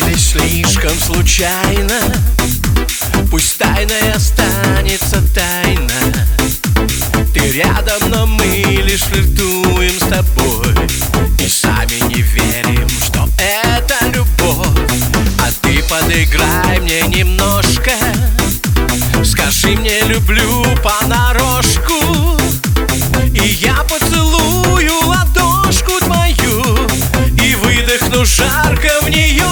слишком случайно? Пусть тайной останется тайна Ты рядом, но мы лишь флиртуем с тобой. И сами не верим, что это любовь. А ты подыграй мне немножко. Скажи мне люблю понарошку. И я поцелую ладошку твою. И выдохну жарко в нее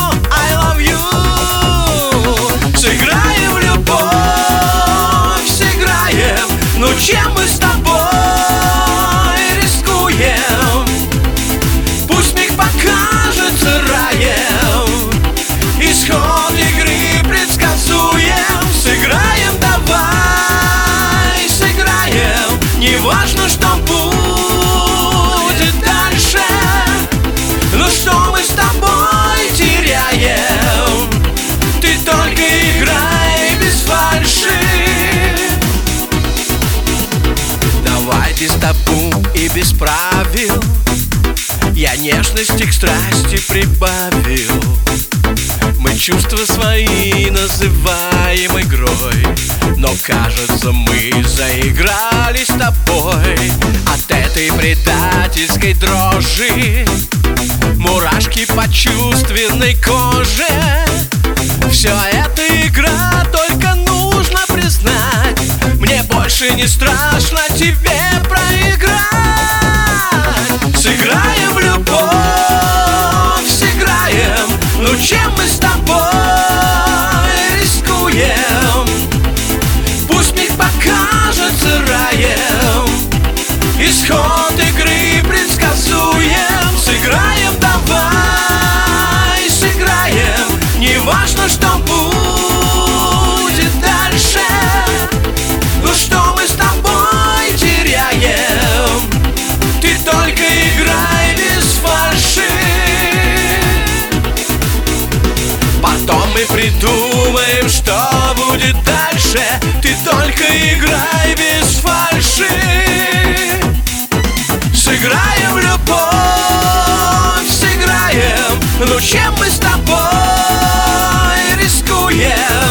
Исход игры предсказуем. Сыграем, давай, сыграем. Неважно, что будет дальше. Но что мы с тобой теряем? Ты только играй без фальши. Давай без табу и без правил. Я нежности к страсти прибавил чувства свои называем игрой. Но кажется мы заиграли с тобой От этой предательской дрожи. Мурашки по чувственной коже. Все это игра, только нужно признать. Мне больше не страшно тебе проиграть Исход игры предсказуем. Сыграем, давай, сыграем. Неважно, что будет дальше. Ну что мы с тобой теряем? Ты только играй без фальши. Потом мы придумаем, что будет дальше. Ты только играй без фальши Ну чем мы с тобой рискуем?